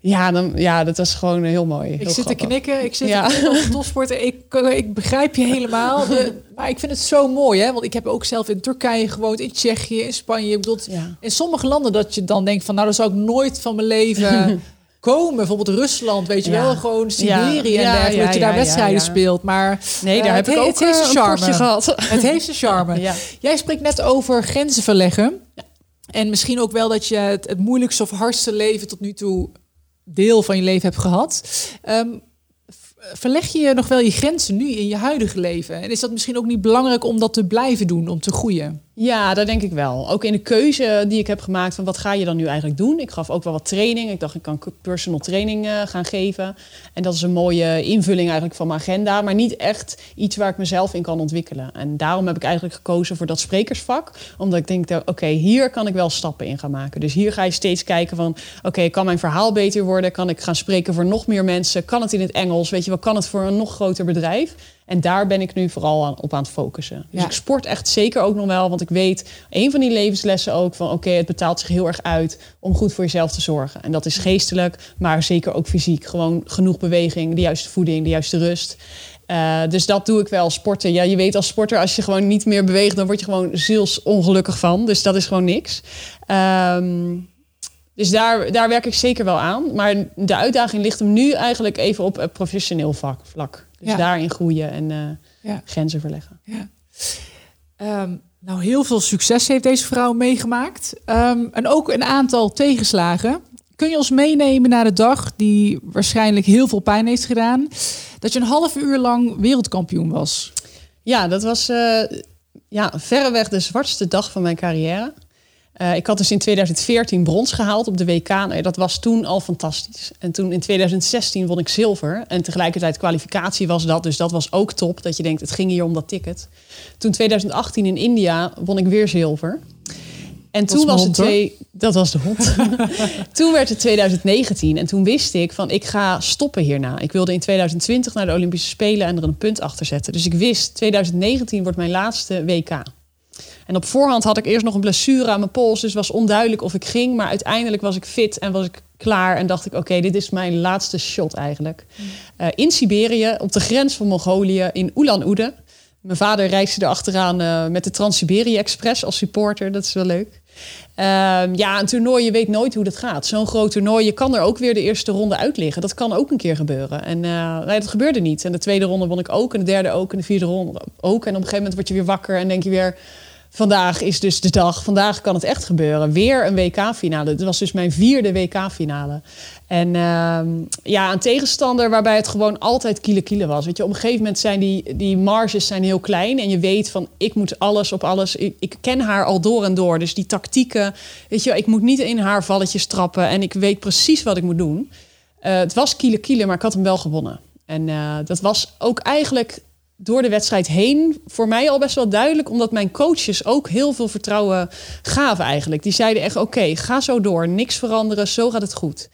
ja, dan, ja, dat was gewoon heel mooi. Ik zit te knikken, ik zit ja. te op topsporten. Ik, ik begrijp je helemaal. maar ik vind het zo mooi, hè? Want ik heb ook zelf in Turkije gewoond, in Tsjechië, in Spanje. Ik bedoel, ja. in sommige landen dat je dan denkt van, nou, dat zou ik nooit van mijn leven komen. Bijvoorbeeld Rusland, weet je wel, gewoon Siberië en dergelijke, dat je daar wedstrijden speelt. Maar nee, daar uh, heb ik ook het heeft een charme gehad. Het heeft een charme. Jij spreekt net over grenzen verleggen. En misschien ook wel dat je het, het moeilijkste of hardste leven tot nu toe deel van je leven hebt gehad. Um, verleg je nog wel je grenzen nu in je huidige leven? En is dat misschien ook niet belangrijk om dat te blijven doen, om te groeien? Ja, dat denk ik wel. Ook in de keuze die ik heb gemaakt van wat ga je dan nu eigenlijk doen. Ik gaf ook wel wat training. Ik dacht ik kan personal training uh, gaan geven. En dat is een mooie invulling eigenlijk van mijn agenda. Maar niet echt iets waar ik mezelf in kan ontwikkelen. En daarom heb ik eigenlijk gekozen voor dat sprekersvak. Omdat ik denk, oké, hier kan ik wel stappen in gaan maken. Dus hier ga je steeds kijken van, oké, kan mijn verhaal beter worden? Kan ik gaan spreken voor nog meer mensen? Kan het in het Engels? Weet je, wat kan het voor een nog groter bedrijf? En daar ben ik nu vooral op aan het focussen. Dus ik sport echt zeker ook nog wel. Want ik weet, een van die levenslessen ook van... oké, het betaalt zich heel erg uit om goed voor jezelf te zorgen. En dat is geestelijk, maar zeker ook fysiek. Gewoon genoeg beweging, de juiste voeding, de juiste rust. Uh, dus dat doe ik wel, sporten. Ja, je weet als sporter, als je gewoon niet meer beweegt... dan word je gewoon zielsongelukkig van. Dus dat is gewoon niks. Um, dus daar, daar werk ik zeker wel aan. Maar de uitdaging ligt hem nu eigenlijk even op het professioneel vlak. Dus daarin groeien en uh, grenzen verleggen. Ja. Um, nou, heel veel succes heeft deze vrouw meegemaakt. Um, en ook een aantal tegenslagen. Kun je ons meenemen naar de dag die waarschijnlijk heel veel pijn heeft gedaan? Dat je een half uur lang wereldkampioen was. Ja, dat was uh, ja, verreweg de zwartste dag van mijn carrière. Uh, ik had dus in 2014 brons gehaald op de WK. Dat was toen al fantastisch. En toen in 2016 won ik zilver. En tegelijkertijd kwalificatie was dat. Dus dat was ook top. Dat je denkt, het ging hier om dat ticket. Toen 2018 in India won ik weer zilver. En toen was het twee. Dat was de hond. toen werd het 2019 en toen wist ik van ik ga stoppen hierna. Ik wilde in 2020 naar de Olympische Spelen en er een punt achter zetten. Dus ik wist 2019 wordt mijn laatste WK. En op voorhand had ik eerst nog een blessure aan mijn pols. Dus was onduidelijk of ik ging. Maar uiteindelijk was ik fit en was ik klaar. En dacht ik, oké, dit is mijn laatste shot eigenlijk. Uh, in Siberië, op de grens van Mongolië, in Ulan-Ude. Mijn vader reisde er achteraan uh, met de Trans-Siberië Express als supporter. Dat is wel leuk. Uh, ja, een toernooi, je weet nooit hoe dat gaat. Zo'n groot toernooi, je kan er ook weer de eerste ronde uit liggen. Dat kan ook een keer gebeuren. En uh, nee, dat gebeurde niet. En de tweede ronde won ik ook. En de derde ook. En de vierde ronde ook. En op een gegeven moment word je weer wakker en denk je weer vandaag is dus de dag. Vandaag kan het echt gebeuren. Weer een WK-finale. Het was dus mijn vierde WK-finale. En uh, ja, een tegenstander waarbij het gewoon altijd kiele kiele was. Weet je, op een gegeven moment zijn die, die marges zijn heel klein. En je weet van, ik moet alles op alles. Ik, ik ken haar al door en door. Dus die tactieken, weet je, ik moet niet in haar valletjes trappen. En ik weet precies wat ik moet doen. Uh, het was kiele kiele, maar ik had hem wel gewonnen. En uh, dat was ook eigenlijk door de wedstrijd heen voor mij al best wel duidelijk, omdat mijn coaches ook heel veel vertrouwen gaven eigenlijk. Die zeiden echt: oké, ga zo door, niks veranderen, zo gaat het goed.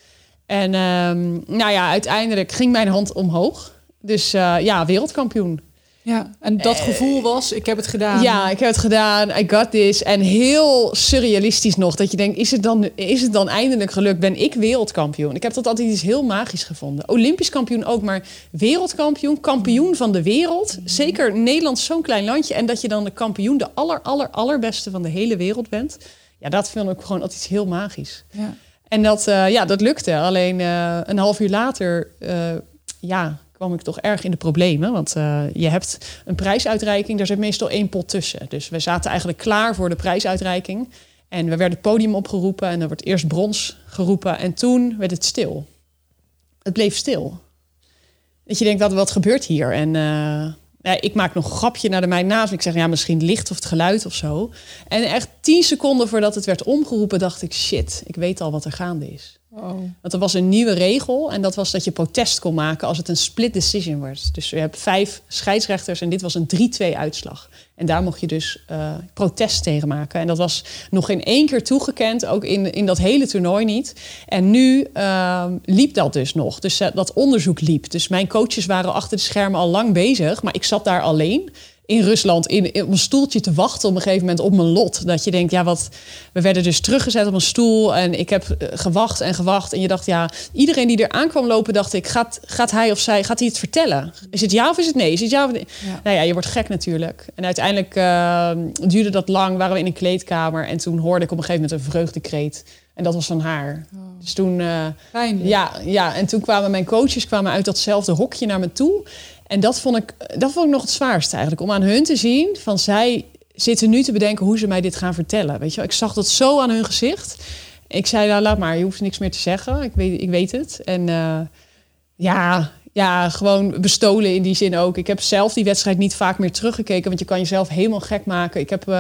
En um, nou ja, uiteindelijk ging mijn hand omhoog. Dus uh, ja, wereldkampioen. Ja, en dat eh, gevoel was, ik heb het gedaan. Ja, ik heb het gedaan. I got this. En heel surrealistisch nog. Dat je denkt, is het dan, is het dan eindelijk gelukt? Ben ik wereldkampioen? Ik heb dat altijd iets heel magisch gevonden. Olympisch kampioen ook, maar wereldkampioen. Kampioen van de wereld. Zeker Nederland zo'n klein landje. En dat je dan de kampioen, de aller, aller, allerbeste van de hele wereld bent. Ja, dat vind ik gewoon altijd iets heel magisch. Ja. En dat, uh, ja, dat lukte. Alleen uh, een half uur later... Uh, ja, kwam ik toch erg in de problemen. Want uh, je hebt een prijsuitreiking, daar zit meestal één pot tussen. Dus we zaten eigenlijk klaar voor de prijsuitreiking. En we werden het podium opgeroepen en er wordt eerst brons geroepen. En toen werd het stil. Het bleef stil. Dat je denkt, wat, wat gebeurt hier? En uh, ja, ik maak nog een grapje naar de meid naast Ik zeg, ja, misschien licht of het geluid of zo. En echt tien seconden voordat het werd omgeroepen, dacht ik, shit, ik weet al wat er gaande is. Oh. Want er was een nieuwe regel en dat was dat je protest kon maken als het een split decision werd. Dus je hebt vijf scheidsrechters en dit was een 3-2 uitslag. En daar mocht je dus uh, protest tegen maken. En dat was nog geen één keer toegekend, ook in, in dat hele toernooi niet. En nu uh, liep dat dus nog. Dus uh, dat onderzoek liep. Dus mijn coaches waren achter de schermen al lang bezig, maar ik zat daar alleen in Rusland in, op een stoeltje te wachten op een gegeven moment op mijn lot. Dat je denkt, ja, wat. We werden dus teruggezet op een stoel en ik heb eh, gewacht en gewacht. En je dacht, ja, iedereen die er aankwam lopen, dacht ik, gaat, gaat hij of zij, gaat hij het vertellen? Is het ja of is het nee? Is het ja of nee? Nou ja, je wordt gek natuurlijk. En uiteindelijk uh, duurde dat lang, waren we in een kleedkamer en toen hoorde ik op een gegeven moment een vreugdekreet. En dat was van haar. Oh. Dus toen. Uh, ja, ja, en toen kwamen mijn coaches kwamen uit datzelfde hokje naar me toe. En dat vond, ik, dat vond ik nog het zwaarste eigenlijk. Om aan hun te zien van zij zitten nu te bedenken hoe ze mij dit gaan vertellen. Weet je, ik zag dat zo aan hun gezicht. Ik zei, nou, laat maar, je hoeft niks meer te zeggen. Ik weet, ik weet het. En uh, ja, ja, gewoon bestolen in die zin ook. Ik heb zelf die wedstrijd niet vaak meer teruggekeken, want je kan jezelf helemaal gek maken. Ik heb, uh,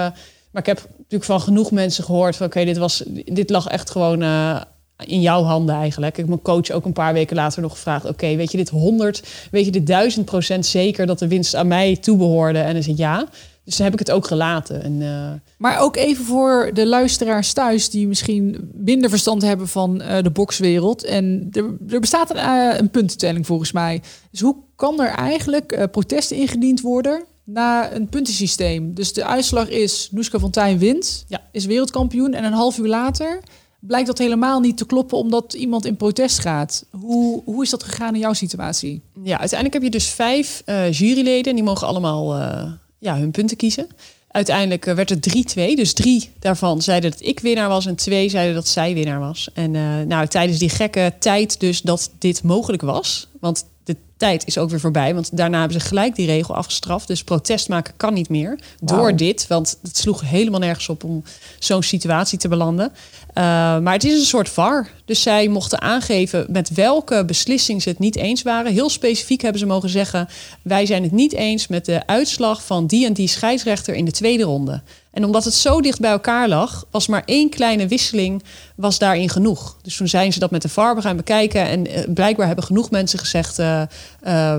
maar ik heb natuurlijk van genoeg mensen gehoord van, oké, dit was, dit lag echt gewoon uh, in jouw handen eigenlijk. Ik heb mijn coach ook een paar weken later nog gevraagd: Oké, weet je dit 100, weet je dit 1000 procent zeker dat de winst aan mij toebehoorde? En dan zei ja. Dus dan heb ik het ook gelaten. En, uh... Maar ook even voor de luisteraars thuis die misschien minder verstand hebben van uh, de bokswereld. En er, er bestaat een, uh, een puntentelling volgens mij. Dus hoe kan er eigenlijk protesten ingediend worden na een puntensysteem? Dus de uitslag is Noeska Fontijn wint, ja. is wereldkampioen. En een half uur later blijkt dat helemaal niet te kloppen omdat iemand in protest gaat. Hoe, hoe is dat gegaan in jouw situatie? Ja, uiteindelijk heb je dus vijf uh, juryleden. Die mogen allemaal uh, ja, hun punten kiezen. Uiteindelijk uh, werd het 3-2. Dus drie daarvan zeiden dat ik winnaar was. En twee zeiden dat zij winnaar was. En nou, tijdens die gekke tijd dus dat dit mogelijk was. Want de tijd is ook weer voorbij. Want daarna hebben ze gelijk die regel afgestraft. Dus protest maken kan niet meer. Door dit. Want het sloeg helemaal nergens op om zo'n situatie te belanden. Uh, maar het is een soort VAR. Dus zij mochten aangeven met welke beslissing ze het niet eens waren. Heel specifiek hebben ze mogen zeggen: wij zijn het niet eens met de uitslag van die en die scheidsrechter in de tweede ronde. En omdat het zo dicht bij elkaar lag, was maar één kleine wisseling was daarin genoeg. Dus toen zijn ze dat met de VAR gaan bekijken. En uh, blijkbaar hebben genoeg mensen gezegd: uh,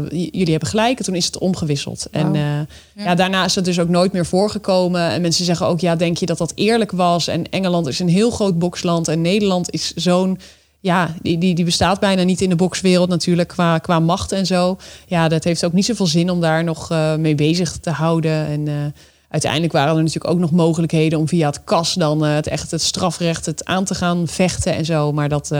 jullie hebben gelijk. En toen is het omgewisseld. En ja. ja. daarna is het dus ook nooit meer voorgekomen. En mensen zeggen ook: ja, denk je dat dat eerlijk was? En Engeland is een heel groot boksland. En Nederland is zo'n ja, die, die, die bestaat bijna niet in de bokswereld natuurlijk qua, qua macht en zo. Ja, dat heeft ook niet zoveel zin om daar nog uh, mee bezig te houden. En uiteindelijk waren er natuurlijk ook nog mogelijkheden om via het kas dan het echt het strafrecht het aan te gaan vechten en zo. Maar dat,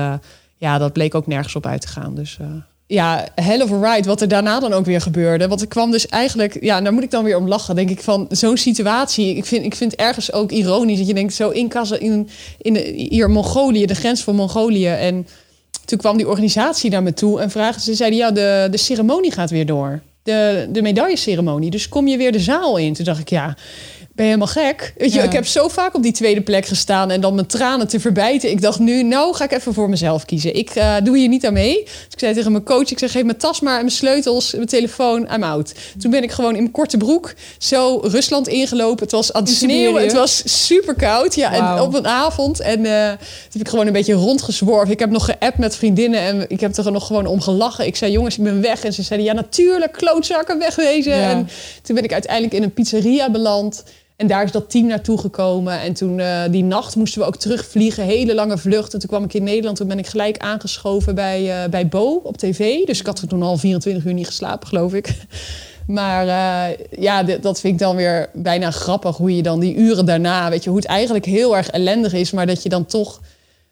ja, dat bleek ook nergens op uit te gaan. Dus ja, hell of a ride, wat er daarna dan ook weer gebeurde. Want ik kwam dus eigenlijk, ja, daar moet ik dan weer om lachen. Denk ik van zo'n situatie. Ik vind, ik vind ergens ook ironisch dat je denkt, zo in Kaza, in, in hier Mongolië, de grens van Mongolië. En toen kwam die organisatie naar me toe en vragen ze, zeiden ja, de, de ceremonie gaat weer door. De, de medailleceremonie. Dus kom je weer de zaal in? Toen dacht ik, ja ben je helemaal gek? Weet je, ik heb zo vaak op die tweede plek gestaan en dan mijn tranen te verbijten. Ik dacht nu, nou ga ik even voor mezelf kiezen. Ik uh, doe hier niet aan mee. Dus ik zei tegen mijn coach, ik zeg, geef mijn tas maar en mijn sleutels, mijn telefoon, I'm out. Toen ben ik gewoon in mijn korte broek zo Rusland ingelopen. Het was aan het sneeuwen, het was super koud. Ja, en op een avond. En uh, toen heb ik gewoon een beetje rondgezworven. Ik heb nog geappt met vriendinnen en ik heb er nog gewoon om gelachen. Ik zei, jongens, ik ben weg. En ze zeiden, ja natuurlijk, klootzakken, wegwezen. En toen ben ik uiteindelijk in een pizzeria beland. En daar is dat team naartoe gekomen. En toen uh, die nacht moesten we ook terugvliegen. Hele lange vlucht. En toen kwam ik in Nederland. Toen ben ik gelijk aangeschoven bij, uh, bij Bo op tv. Dus ik had toen al 24 uur niet geslapen, geloof ik. Maar uh, ja, dat vind ik dan weer bijna grappig. Hoe je dan die uren daarna, weet je, hoe het eigenlijk heel erg ellendig is. Maar dat je dan toch,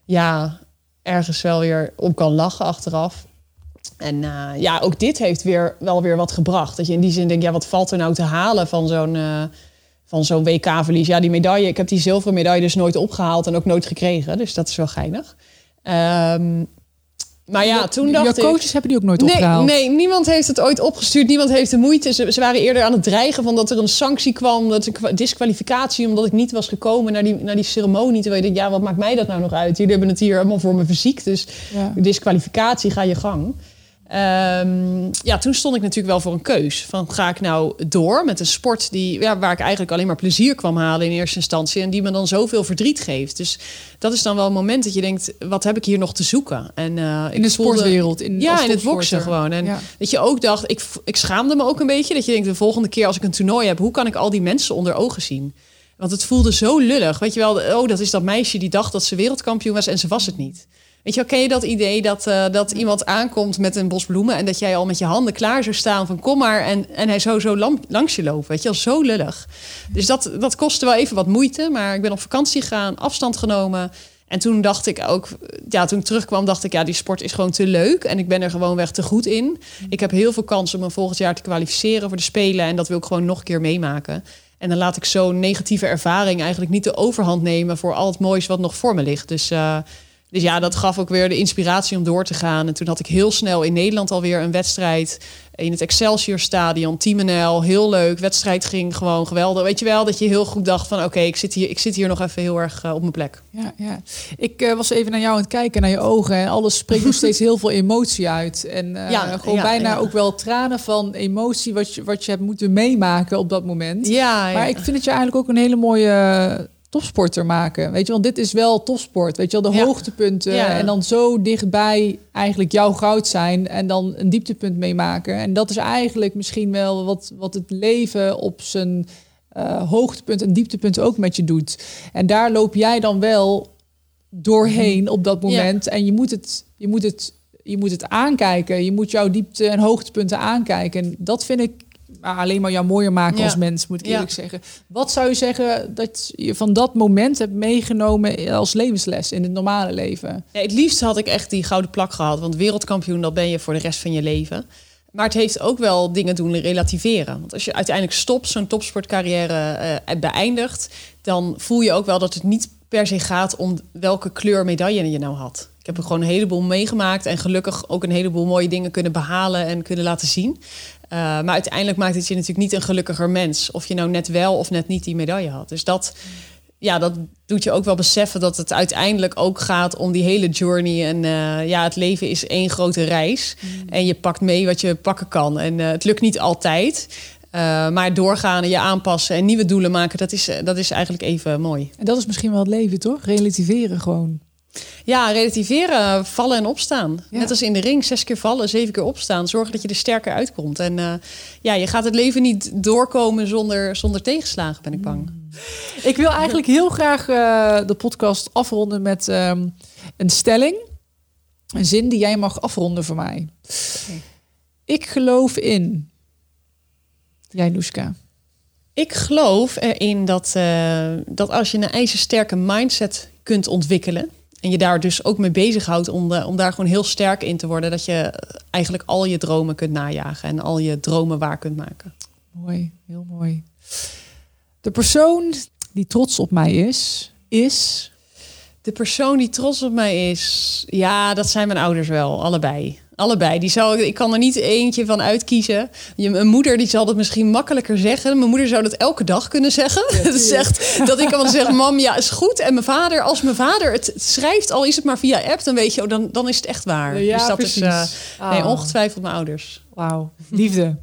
ja, ergens wel weer op kan lachen achteraf. En ja, ook dit heeft weer, wel weer wat gebracht. Dat je in die zin denkt, ja, wat valt er nou te halen van zo'n van zo'n WK-verlies. Ja, die medaille, ik heb die zilveren medaille dus nooit opgehaald en ook nooit gekregen. Dus dat is wel geinig. Um, Maar ja, toen dacht Jouw ik... coaches hebben die ook nooit Nee, opgehaald. nee, niemand heeft het ooit opgestuurd. Niemand heeft de moeite. Ze, ze waren eerder aan het dreigen van dat er een sanctie kwam. Dat een disqualificatie omdat ik niet was gekomen naar die, naar die ceremonie. Terwijl je denkt, ja, wat maakt mij dat nou nog uit? Jullie hebben het hier allemaal voor mijn fysiek. Dus Ja. disqualificatie, ga je gang. Ehm, ja, toen stond ik natuurlijk wel voor een keus. Van ga ik nou door met een sport die, ja, waar ik eigenlijk alleen maar plezier kwam halen in eerste instantie. En die me dan zoveel verdriet geeft. Dus dat is dan wel een moment dat je denkt, wat heb ik hier nog te zoeken? En, eh, In de voelde- sportwereld. In, ja, in het boksen gewoon. En Ja. dat je ook dacht, ik, ik schaamde me ook een beetje. Dat je denkt, de volgende keer als ik een toernooi heb, hoe kan ik al die mensen onder ogen zien? Want het voelde zo lullig. Weet je wel, oh, dat is dat meisje die dacht dat ze wereldkampioen was en ze was het niet. Weet je wel, ken je dat idee dat, eh, dat iemand aankomt met een bos bloemen en dat jij al met je handen klaar zou staan van kom maar en, en hij zou zo lam- langs je lopen. Weet je wel, zo lullig. Dus dat, dat kostte wel even wat moeite, maar ik ben op vakantie gegaan, afstand genomen. En toen dacht ik ook, ja, toen ik terugkwam, dacht ik, ja, die sport is gewoon te leuk. En ik ben er gewoon weg te goed in. Ik heb heel veel kans om me volgend jaar te kwalificeren voor de Spelen. En dat wil ik gewoon nog een keer meemaken. En dan laat ik zo'n negatieve ervaring eigenlijk niet de overhand nemen voor al het moois wat nog voor me ligt. Dus, eh, dus ja, dat gaf ook weer de inspiratie om door te gaan. En toen had ik heel snel in Nederland alweer een wedstrijd in het Excelsior Stadion, Team NL, heel leuk. Wedstrijd ging gewoon geweldig. Weet je wel, dat je heel goed dacht van oké, ik zit hier, ik zit hier nog even heel erg eh, op mijn plek. Ja, ja. Ik eh, was even naar jou aan het kijken, naar je ogen. En alles spreekt nog steeds heel veel emotie uit. En Ja, gewoon ja, bijna ja. ook wel tranen van emotie wat je, wat je hebt moeten meemaken op dat moment. Ja, ja. Maar ik vind het je eigenlijk ook een hele mooie topsporter maken. Weet je, want dit is wel topsport. Weet je wel, de Ja. hoogtepunten. Ja. En dan zo dichtbij eigenlijk jouw goud zijn. En dan een dieptepunt meemaken. En dat is eigenlijk misschien wel wat, wat het leven op zijn eh, hoogtepunt en dieptepunt ook met je doet. En daar loop jij dan wel doorheen op dat moment. En je moet het, je moet het, je moet het aankijken. Je moet jouw diepte en hoogtepunten aankijken. En dat vind ik alleen maar jou mooier maken Ja. als mens, moet ik Ja. eerlijk zeggen. Wat zou je zeggen dat je van dat moment hebt meegenomen als levensles in het normale leven? Ja, het liefst had ik echt die gouden plak gehad. Want wereldkampioen, dat ben je voor de rest van je leven. Maar het heeft ook wel dingen doen relativeren. Want als je uiteindelijk stopt, zo'n topsportcarrière eh, beëindigt... dan voel je ook wel dat het niet per se gaat om welke kleur medaille je nou had. Ik heb er gewoon een heleboel meegemaakt... en gelukkig ook een heleboel mooie dingen kunnen behalen en kunnen laten zien. Eh, maar uiteindelijk maakt het je natuurlijk niet een gelukkiger mens... of je nou net wel of net niet die medaille had. Dus dat ja, dat doet je ook wel beseffen dat het uiteindelijk ook gaat om die hele journey. En eh, ja, het leven is één grote reis. En je pakt mee wat je pakken kan. En eh, het lukt niet altijd. Maar doorgaan en je aanpassen en nieuwe doelen maken, dat is, dat is eigenlijk even mooi. En dat is misschien wel het leven, toch? Relativeren gewoon. Ja, relativeren, vallen en opstaan. Ja. Net als in de ring, zes keer vallen, zeven keer opstaan. Zorgen dat je er sterker uitkomt. En eh, ja, je gaat het leven niet doorkomen zonder, zonder tegenslagen, ben ik bang. Ik wil eigenlijk heel graag eh, de podcast afronden met ehm, een stelling. Een zin die jij mag afronden voor mij. Ik geloof in. Jij, Noeska. Ik geloof erin dat, eh, dat als je een ijzersterke mindset kunt ontwikkelen. En je daar dus ook mee bezighoudt om, de, om daar gewoon heel sterk in te worden. Dat je eigenlijk al je dromen kunt najagen en al je dromen waar kunt maken. Mooi, heel mooi. De persoon die trots op mij is, is. De persoon die trots op mij is, ja, dat zijn mijn ouders wel, allebei. Allebei. Die zou, ik kan er niet eentje van uitkiezen. Je, mijn moeder die zal dat misschien makkelijker zeggen. Mijn moeder zou dat elke dag kunnen zeggen. dat zegt dat ik kan zeggen, mam, ja, is goed. En mijn vader, als mijn vader het schrijft, al is het maar via app, dan weet je, oh, dan, dan is het echt waar. Ja, dus dat precies. is eh, nee, Ah. ongetwijfeld mijn ouders. Wauw, liefde.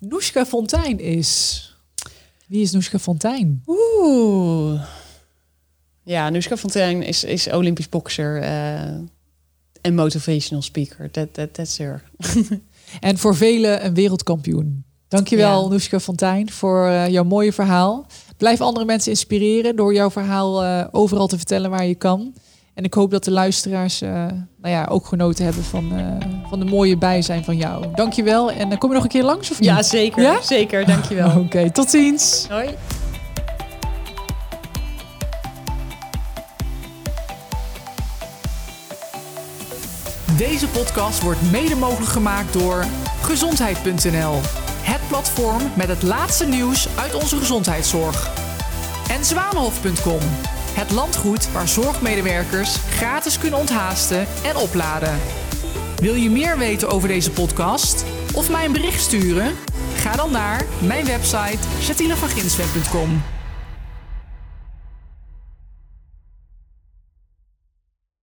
Noeska Fontijn is. Wie is Noeska Fontijn? Oeh. Ja, Nuska Fontijn is, is Olympisch bokser eh, en motivational speaker. That, that, that's her. En voor velen een wereldkampioen. Dankjewel, Ja. Noeska Fontijn, voor eh, jouw mooie verhaal. Blijf andere mensen inspireren door jouw verhaal eh, overal te vertellen waar je kan. En ik hoop dat de luisteraars eh, nou ja, ook genoten hebben van, van de mooie bijzijn van jou. Dankjewel. En dan kom je nog een keer langs of niet? Ja, zeker. Ja? Zeker, dankjewel. Oké, tot ziens. Hoi. Deze podcast wordt mede mogelijk gemaakt door gezondheid.nl. Het platform met het laatste nieuws uit onze gezondheidszorg. En zwanenhof.com. Het landgoed waar zorgmedewerkers gratis kunnen onthaasten en opladen. Wil je meer weten over deze podcast of mij een bericht sturen? Ga dan naar mijn website chatinevanginsweg.com.